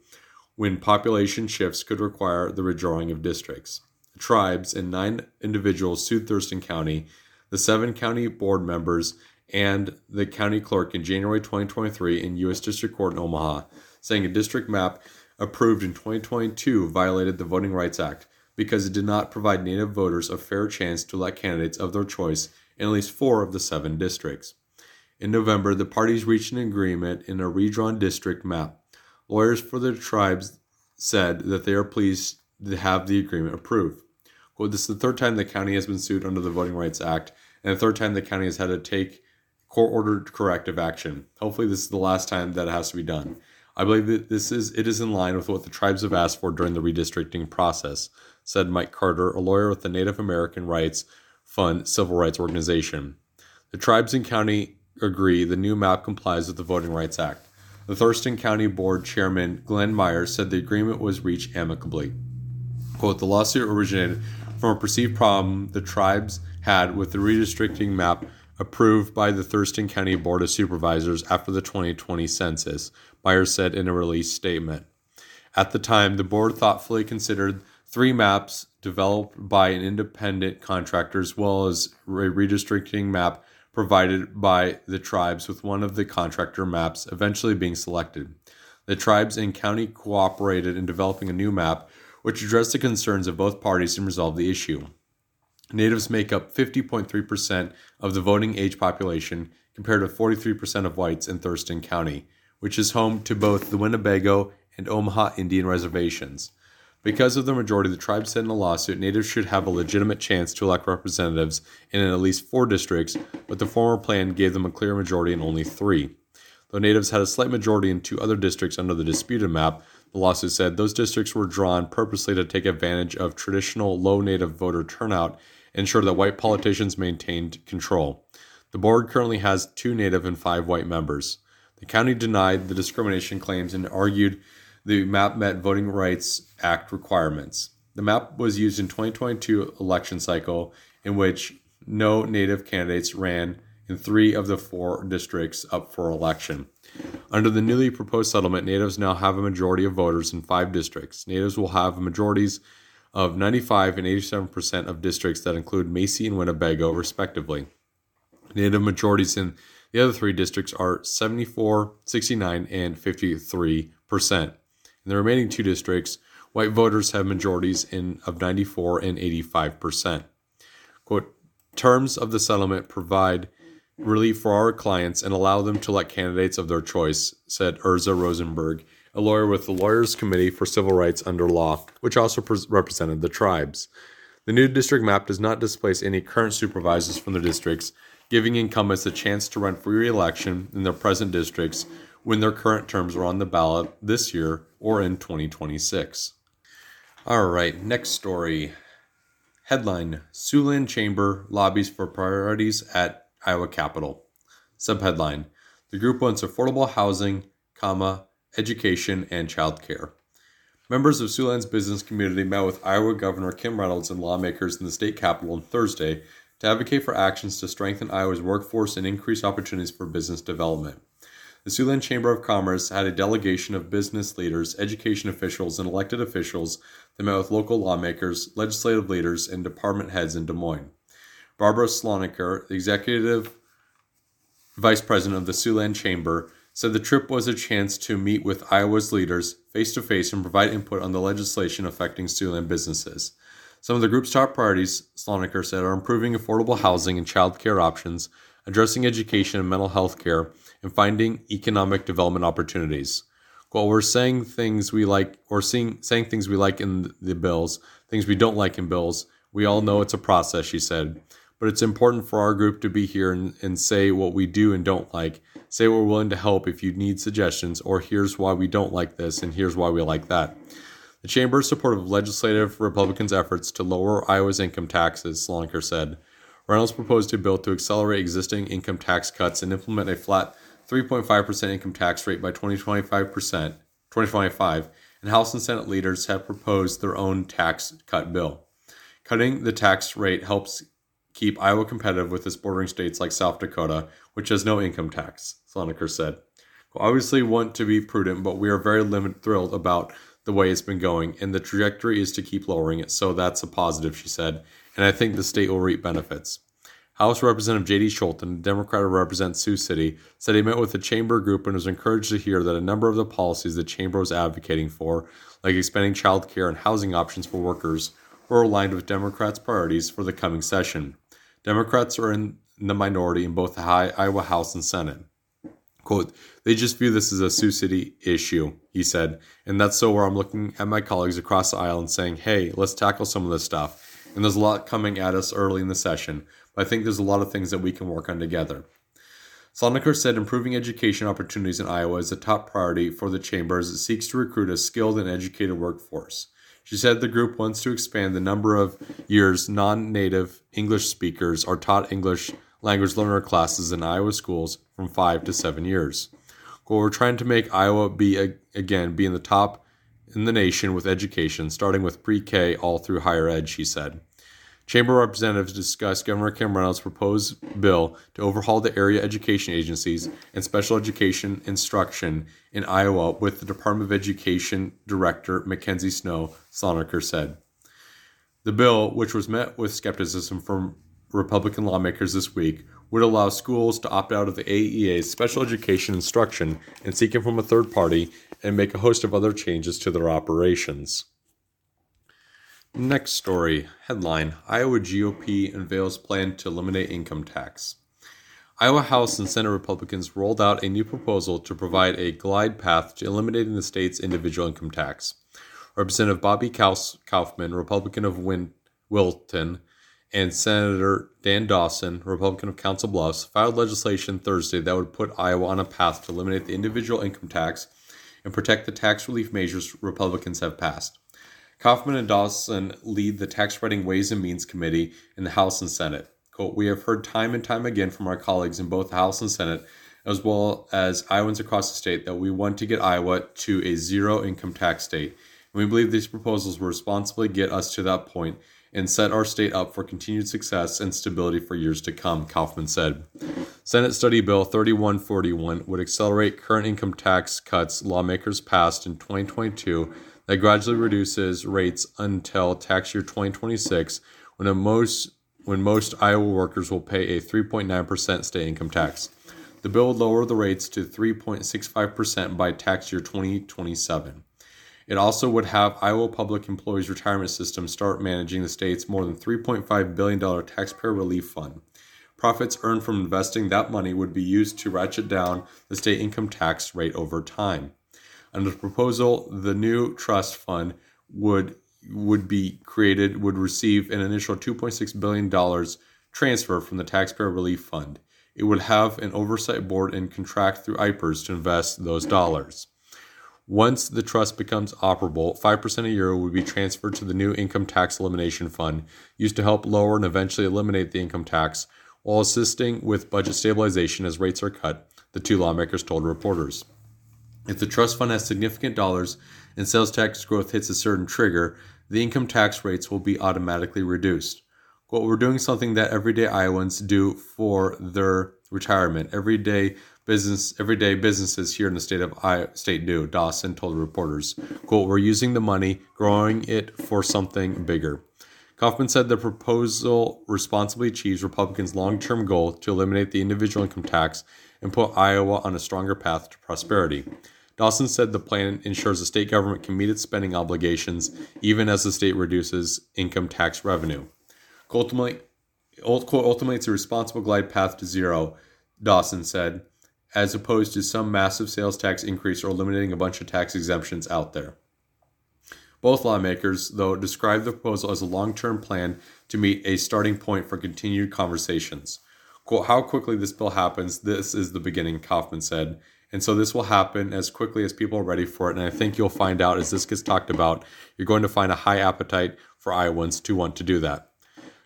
when population shifts could require the redrawing of districts. The tribes and nine individuals sued Thurston County, the seven county board members, and the county clerk in January 2023 in U.S. District Court in Omaha, saying a district map approved in 2022 violated the Voting Rights Act because it did not provide Native voters a fair chance to elect candidates of their choice in at least four of the seven districts. In November, the parties reached an agreement in a redrawn district map. Lawyers for the tribes said that they are pleased to have the agreement approved. This is the third time the county has been sued under the Voting Rights Act, and the third time the county has had to take court ordered corrective action. Hopefully, this is the last time that it has to be done. I believe that this is it is in line with what the tribes have asked for during the redistricting process said Mike Carter, a lawyer with the Native American Rights Fund civil rights organization. The tribes and county agree the new map complies with the Voting Rights Act. The Thurston County Board Chairman Glenn Myers said the agreement was reached amicably. Quote, the lawsuit originated from a perceived problem the tribes had with the redistricting map approved by the Thurston County Board of Supervisors after the 2020 census, Myers said in a release statement. At the time, the board thoughtfully considered three maps developed by an independent contractor, as well as a redistricting map provided by the tribes, with one of the contractor maps eventually being selected. The tribes and county cooperated in developing a new map, which addressed the concerns of both parties and resolved the issue. Natives make up 50.3% of the voting age population, compared to 43% of whites in Thurston County, which is home to both the Winnebago and Omaha Indian reservations. Because of the majority the tribe said in a lawsuit, natives should have a legitimate chance to elect representatives in at least four districts, but the former plan gave them a clear majority in only three. Though natives had a slight majority in two other districts under the disputed map, the lawsuit said those districts were drawn purposely to take advantage of traditional low native voter turnout and ensure that white politicians maintained control. The board currently has two native and five white members. The county denied the discrimination claims and argued the map met Voting Rights Act requirements. The map was used in 2022 election cycle in which no native candidates ran in three of the four districts up for election. Under the newly proposed settlement, Natives now have a majority of voters in five districts. Natives will have majorities of 95 and 87% of districts that include Macy and Winnebago, respectively. Native majorities in the other three districts are 74, 69, and 53%. In the remaining two districts, white voters have majorities in of 94 and 85%. Quote, terms of the settlement provide relief for our clients and allow them to elect candidates of their choice, said Ezra Rosenberg, a lawyer with the Lawyers Committee for Civil Rights Under Law, which also pre- represented the tribes. The new district map does not displace any current supervisors from the districts, giving incumbents a chance to run for re election in their present districts when their current terms are on the ballot this year or in 2026. All right, next story. Headline Siouxland Chamber lobbies for priorities at Iowa Capitol. Subheadline The group wants affordable housing, comma, education, and childcare. Members of Siouxland's business community met with Iowa Governor Kim Reynolds and lawmakers in the state capitol on Thursday to advocate for actions to strengthen Iowa's workforce and increase opportunities for business development. The Siouxland Chamber of Commerce had a delegation of business leaders, education officials, and elected officials that met with local lawmakers, legislative leaders, and department heads in Des Moines. Barbara Sloniker, the executive vice president of the Siouxland Chamber, said the trip was a chance to meet with Iowa's leaders face to face and provide input on the legislation affecting Siouxland businesses. Some of the group's top priorities, Sloniker said, are improving affordable housing and child care options, addressing education and mental health care, and finding economic development opportunities. While we're saying things we like or seeing, saying things we like in the bills, things we don't like in bills, we all know it's a process, she said. But it's important for our group to be here and, and say what we do and don't like. Say we're willing to help if you need suggestions, or here's why we don't like this and here's why we like that. The Chamber is supportive of legislative Republicans' efforts to lower Iowa's income taxes, Sloniker said. Reynolds proposed a bill to accelerate existing income tax cuts and implement a flat 3.5% income tax rate by 2025, 2025, and House and Senate leaders have proposed their own tax cut bill. Cutting the tax rate helps keep Iowa competitive with its bordering states like South Dakota, which has no income tax, Sloniker said. We obviously want to be prudent, but we are very limit- thrilled about the way it's been going, and the trajectory is to keep lowering it, so that's a positive, she said, and I think the state will reap benefits. House Representative J.D. Scholten, Democrat who represents Sioux City, said he met with the chamber group and was encouraged to hear that a number of the policies the chamber was advocating for, like expanding child care and housing options for workers, were aligned with Democrats' priorities for the coming session. Democrats are in the minority in both the high Iowa House and Senate. Quote, they just view this as a Sioux City issue, he said. And that's so where I'm looking at my colleagues across the aisle and saying, hey, let's tackle some of this stuff. And there's a lot coming at us early in the session, but I think there's a lot of things that we can work on together. Sloniker said improving education opportunities in Iowa is a top priority for the chamber as it seeks to recruit a skilled and educated workforce. She said the group wants to expand the number of years non native English speakers are taught English language learner classes in Iowa schools from five to seven years. Well, we're trying to make Iowa be, again, be in the top in the nation with education, starting with pre K all through higher ed, she said. Chamber representatives discussed Governor Kim Reynolds' proposed bill to overhaul the area education agencies and special education instruction in Iowa with the Department of Education Director McKenzie Snow, Sloniker said. The bill, which was met with skepticism from Republican lawmakers this week, would allow schools to opt out of the AEA's special education instruction and seek it from a third party and make a host of other changes to their operations. Next story headline Iowa GOP unveils plan to eliminate income tax. Iowa House and Senate Republicans rolled out a new proposal to provide a glide path to eliminating the state's individual income tax. Representative Bobby Kaufmann, Republican of Win- Wilton, and Senator Dan Dawson, Republican of Council Bluffs, filed legislation Thursday that would put Iowa on a path to eliminate the individual income tax and protect the tax relief measures Republicans have passed. Kaufmann and Dawson lead the Tax Writing Ways and Means Committee in the House and Senate. Quote, we have heard time and time again from our colleagues in both the House and Senate, as well as Iowans across the state, that we want to get Iowa to a zero income tax state. And we believe these proposals will responsibly get us to that point and set our state up for continued success and stability for years to come, Kaufmann said. Senate Study Bill 3141 would accelerate current income tax cuts lawmakers passed in 2022 that gradually reduces rates until tax year 2026 when most when most Iowa workers will pay a 3.9% state income tax. The bill would lower the rates to 3.65% by tax year 2027. It also would have Iowa Public Employees Retirement System start managing the state's more than $3.5 billion taxpayer relief fund. Profits earned from investing that money would be used to ratchet down the state income tax rate over time. Under the proposal, the new trust fund would would be created would receive an initial 2.6 billion dollars transfer from the taxpayer relief fund. It would have an oversight board and contract through IPERS to invest those dollars. Once the trust becomes operable, 5% a year would be transferred to the new income tax elimination fund, used to help lower and eventually eliminate the income tax while assisting with budget stabilization as rates are cut, the two lawmakers told reporters. If the trust fund has significant dollars and sales tax growth hits a certain trigger, the income tax rates will be automatically reduced. Quote, we're doing something that everyday Iowans do for their retirement. Everyday business, everyday businesses here in the state of Iowa, state do. Dawson told reporters, "quote We're using the money, growing it for something bigger." Kaufmann said the proposal responsibly achieves Republicans' long term goal to eliminate the individual income tax and put Iowa on a stronger path to prosperity. Dawson said the plan ensures the state government can meet its spending obligations even as the state reduces income tax revenue. Ultimately, ultimately, it's a responsible glide path to zero, Dawson said, as opposed to some massive sales tax increase or eliminating a bunch of tax exemptions out there. Both lawmakers, though, described the proposal as a long term plan to meet a starting point for continued conversations. Quote, How quickly this bill happens, this is the beginning, Kaufmann said. And so this will happen as quickly as people are ready for it. And I think you'll find out as this gets talked about, you're going to find a high appetite for Iowans to want to do that.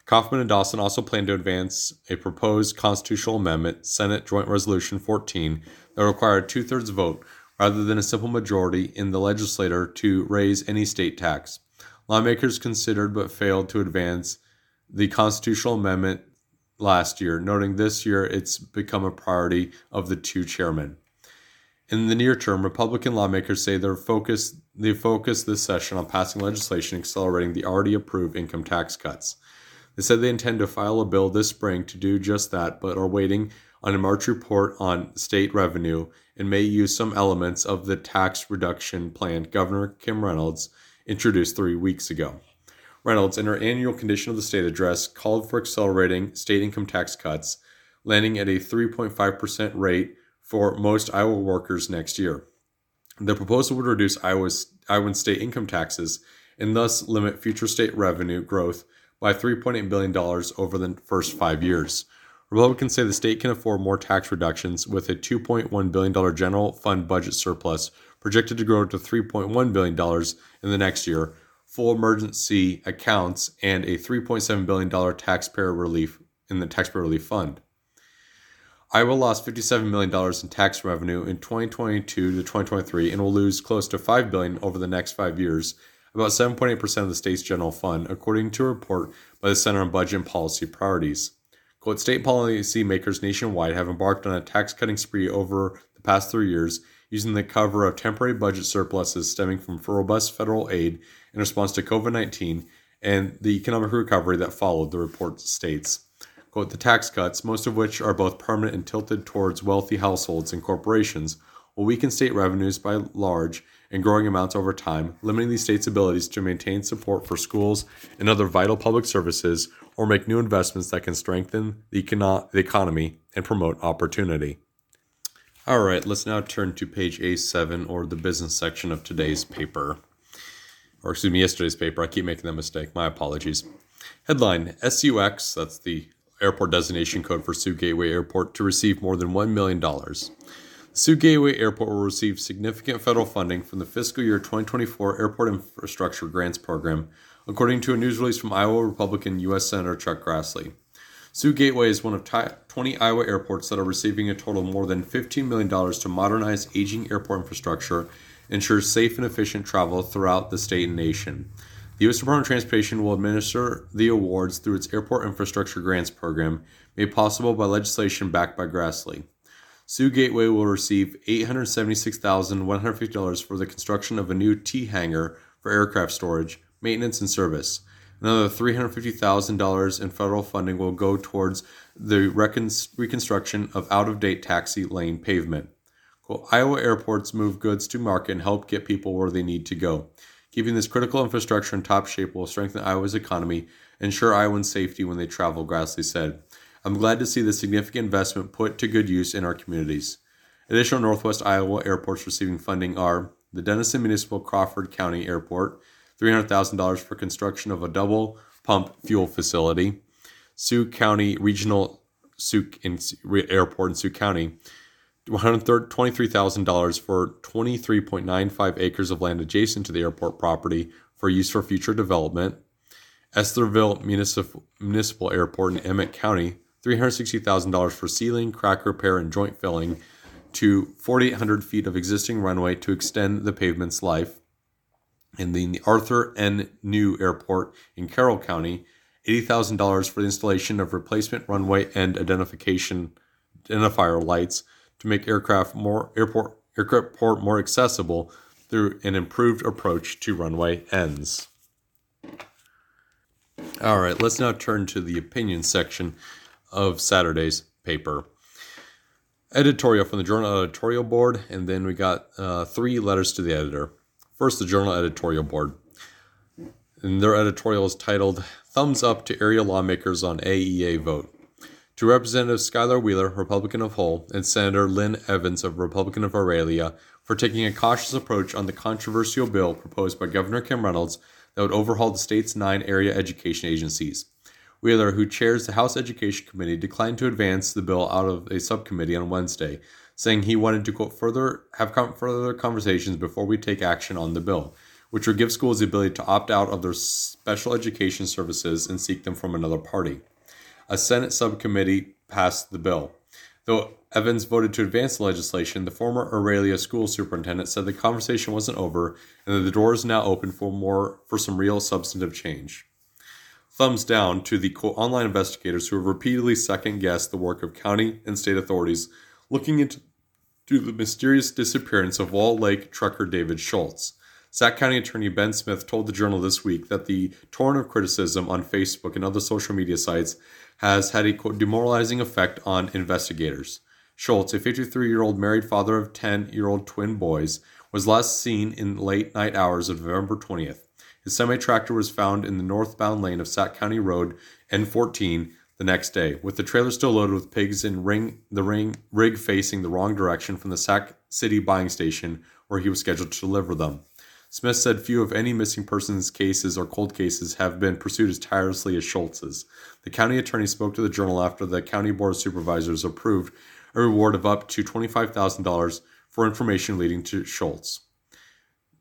Kaufmann and Dawson also plan to advance a proposed constitutional amendment, Senate Joint Resolution 14, that require a two thirds vote rather than a simple majority in the legislature to raise any state tax. Lawmakers considered but failed to advance the constitutional amendment last year, noting this year it's become a priority of the two chairmen. In the near term, Republican lawmakers say they're focused, they focus this session on passing legislation accelerating the already approved income tax cuts. They said they intend to file a bill this spring to do just that, but are waiting on a March report on state revenue and may use some elements of the tax reduction plan Governor Kim Reynolds introduced three weeks ago. Reynolds, in her annual Condition of the State address, called for accelerating state income tax cuts, landing at a 3.5% rate for most Iowa workers next year. The proposal would reduce Iowa's, Iowan state income taxes and thus limit future state revenue growth by $3.8 billion over the first five years. Republicans say the state can afford more tax reductions with a $2.1 billion general fund budget surplus projected to grow to $3.1 billion in the next year, full emergency accounts, and a $3.7 billion taxpayer relief in the taxpayer relief fund. Iowa lost $57 million in tax revenue in 2022 to 2023 and will lose close to 5 billion over the next five years, about 7.8% of the state's general fund, according to a report by the Center on Budget and Policy Priorities. Quote, state policymakers nationwide have embarked on a tax cutting spree over the past three years using the cover of temporary budget surpluses stemming from robust federal aid in response to COVID 19 and the economic recovery that followed, the report states. Quote, the tax cuts, most of which are both permanent and tilted towards wealthy households and corporations, will weaken state revenues by large and growing amounts over time, limiting the state's abilities to maintain support for schools and other vital public services or make new investments that can strengthen the, econo- the economy and promote opportunity. All right, let's now turn to page A7 or the business section of today's paper. Or excuse me, yesterday's paper. I keep making that mistake. My apologies. Headline SUX, that's the airport designation code for Sioux Gateway Airport, to receive more than $1 million. Sioux Gateway Airport will receive significant federal funding from the fiscal year 2024 Airport Infrastructure Grants Program, according to a news release from Iowa Republican U.S. Senator Chuck Grassley. Sioux Gateway is one of 20 Iowa airports that are receiving a total of more than $15 million to modernize aging airport infrastructure ensure safe and efficient travel throughout the state and nation. The U.S. Department of Transportation will administer the awards through its Airport Infrastructure Grants Program, made possible by legislation backed by Grassley. Sioux Gateway will receive $876,150 for the construction of a new T hangar for aircraft storage, maintenance, and service. Another $350,000 in federal funding will go towards the reconstruction of out of date taxi lane pavement. Quote, Iowa airports move goods to market and help get people where they need to go. Keeping this critical infrastructure in top shape will strengthen Iowa's economy and ensure Iowans' safety when they travel, Grassley said. I'm glad to see the significant investment put to good use in our communities. Additional Northwest Iowa airports receiving funding are the Denison Municipal Crawford County Airport, $300,000 for construction of a double pump fuel facility, Sioux County Regional Sioux in, Airport in Sioux County, $123,000 for 23.95 acres of land adjacent to the airport property for use for future development. Estherville Municipal, Municipal Airport in Emmet County, $360,000 for sealing, crack repair, and joint filling to 4,800 feet of existing runway to extend the pavement's life. In the Arthur N. Neu Airport in Carroll County, $80,000 for the installation of replacement runway and identification identifier lights to make aircraft more airport airport more accessible through an improved approach to runway ends. All right, let's now turn to the opinion section of Saturday's paper. Editorial from the Journal Editorial Board, and then we got uh, three letters to the editor. First, the Journal Editorial Board. And their editorial is titled Thumbs Up to Area Lawmakers on AEA Vote to Representative Skyler Wheeler, Republican of Hull, and Senator Lynn Evans of Republican of Aurelia for taking a cautious approach on the controversial bill proposed by Governor Kim Reynolds that would overhaul the state's nine area education agencies. Wheeler, who chairs the House Education Committee, declined to advance the bill out of a subcommittee on Wednesday, saying he wanted to quote further have further conversations before we take action on the bill, which would give schools the ability to opt out of their special education services and seek them from another party a Senate subcommittee passed the bill. Though Evans voted to advance the legislation, the former Aurelia school superintendent said the conversation wasn't over and that the door is now open for more for some real substantive change. Thumbs down to the online investigators who have repeatedly second guessed the work of county and state authorities looking into the mysterious disappearance of Wall Lake trucker David Schultz. Sac County Attorney Ben Smith told the Journal this week that the torrent of criticism on Facebook and other social media sites has had a quote, demoralizing effect on investigators. Schultz, a 53 year old married father of 10 year old twin boys, was last seen in late night hours of November 20th. His semi tractor was found in the northbound lane of Sac County Road N14 the next day, with the trailer still loaded with pigs and ring, the ring, rig facing the wrong direction from the Sac City buying station where he was scheduled to deliver them. Smith said few of any missing persons cases or cold cases have been pursued as tirelessly as Schultz's. The county attorney spoke to the Journal after the County Board of Supervisors approved a reward of up to $25,000 for information leading to Schultz.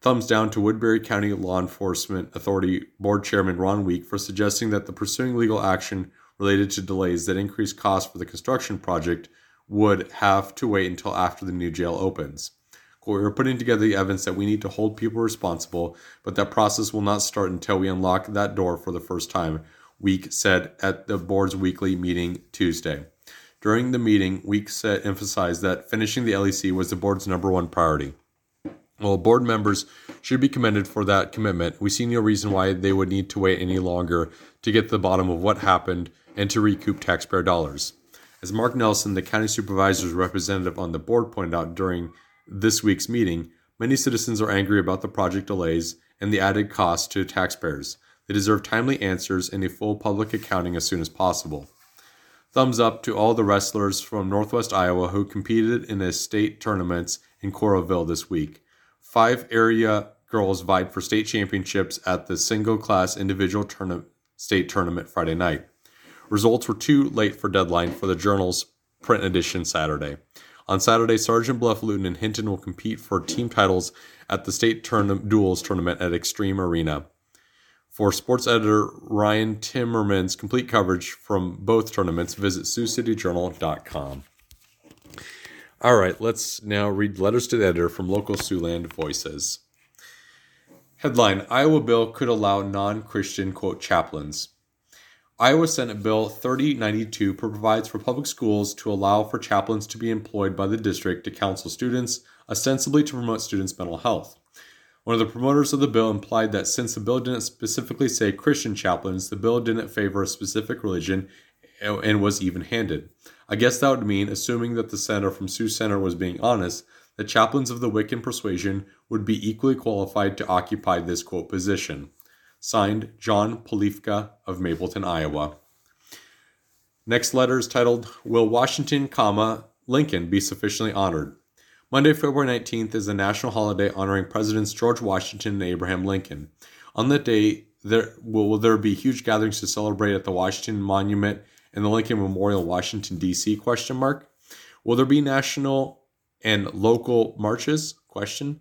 Thumbs down to Woodbury County Law Enforcement Authority Board Chairman Ron Wieck for suggesting that the pursuing legal action related to delays that increase costs for the construction project would have to wait until after the new jail opens. We are putting together the evidence that we need to hold people responsible, but that process will not start until we unlock that door for the first time, Wieck said at the board's weekly meeting Tuesday. During the meeting, Wieck said, emphasized that finishing the LEC was the board's number one priority. While board members should be commended for that commitment, we see no reason why they would need to wait any longer to get to the bottom of what happened and to recoup taxpayer dollars. As Mark Nelson, the county supervisor's representative on the board, pointed out during this week's meeting, many citizens are angry about the project delays and the added cost to taxpayers. They deserve timely answers and a full public accounting as soon as possible. Thumbs up to all the wrestlers from Northwest Iowa who competed in the state tournaments in Coralville this week. Five area girls vied for state championships at the single class individual tourna- state tournament Friday night. Results were too late for deadline for the journal's print edition Saturday. On Saturday, Sergeant Bluff Luton and Hinton will compete for team titles at the state tourna- duels tournament at Xtream Arena. For sports editor Ryan Timmerman's complete coverage from both tournaments, visit SiouxCityJournal.com. All right, let's now read letters to the editor from local Siouxland voices. Headline Iowa bill could allow non Christian, quote, chaplains. Iowa Senate Bill 3092 provides for public schools to allow for chaplains to be employed by the district to counsel students, ostensibly to promote students' mental health. One of the promoters of the bill implied that since the bill didn't specifically say Christian chaplains, the bill didn't favor a specific religion and was even handed. I guess that would mean, assuming that the senator from Sioux Center was being honest, that chaplains of the Wiccan persuasion would be equally qualified to occupy this quote position. Signed, John Polifka of Mapleton, Iowa. Next letter is titled, Will Washington, comma, Lincoln be sufficiently honored? Monday, February 19th is a national holiday honoring Presidents George Washington and Abraham Lincoln. On that day, there will, will there be huge gatherings to celebrate at the Washington Monument and the Lincoln Memorial, Washington D.C. Question mark. Will there be national and local marches? Question.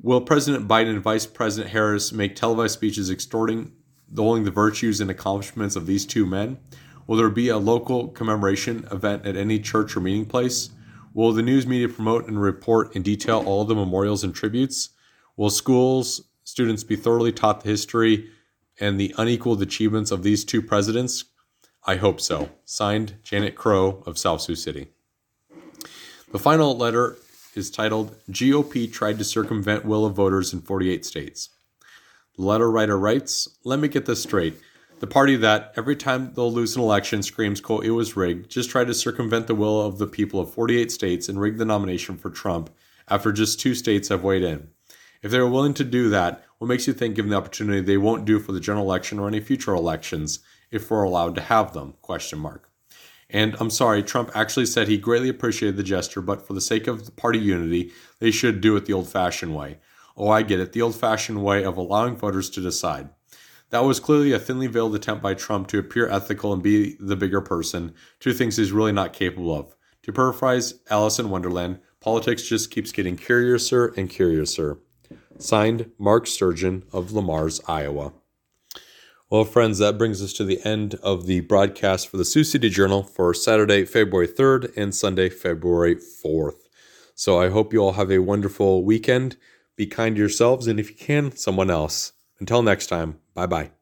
Will President Biden and Vice President Harris make televised speeches extorting extolling the virtues and accomplishments of these two men? Will there be a local commemoration event at any church or meeting place? Will the news media promote and report in detail all the memorials and tributes? Will schools students be thoroughly taught the history and the unequaled achievements of these two presidents? I hope so. Signed, Janet Crow of South Sioux City. The final letter is titled GOP Tried to Circumvent Will of Voters in 48 States. The letter writer writes Let me get this straight. The party that, every time they'll lose an election, screams, quote, it was rigged, just tried to circumvent the will of the people of 48 states and rig the nomination for Trump after just two states have weighed in. If they are willing to do that, what makes you think, given the opportunity, they won't do for the general election or any future elections if we're allowed to have them? Question mark. And I'm sorry, Trump actually said he greatly appreciated the gesture, but for the sake of party unity, they should do it the old fashioned way. Oh, I get it, the old fashioned way of allowing voters to decide. That was clearly a thinly veiled attempt by Trump to appear ethical and be the bigger person, two things he's really not capable of. To paraphrase Alice in Wonderland, politics just keeps getting curiouser and curiouser. Signed, Mark Sturgeon of Le Mars, Iowa. Well, friends, that brings us to the end of the broadcast for the Sioux City Journal for Saturday, February 3rd and Sunday, February 4th. So I hope you all have a wonderful weekend. Be kind to yourselves, and if you can, someone else. Until next time, bye bye.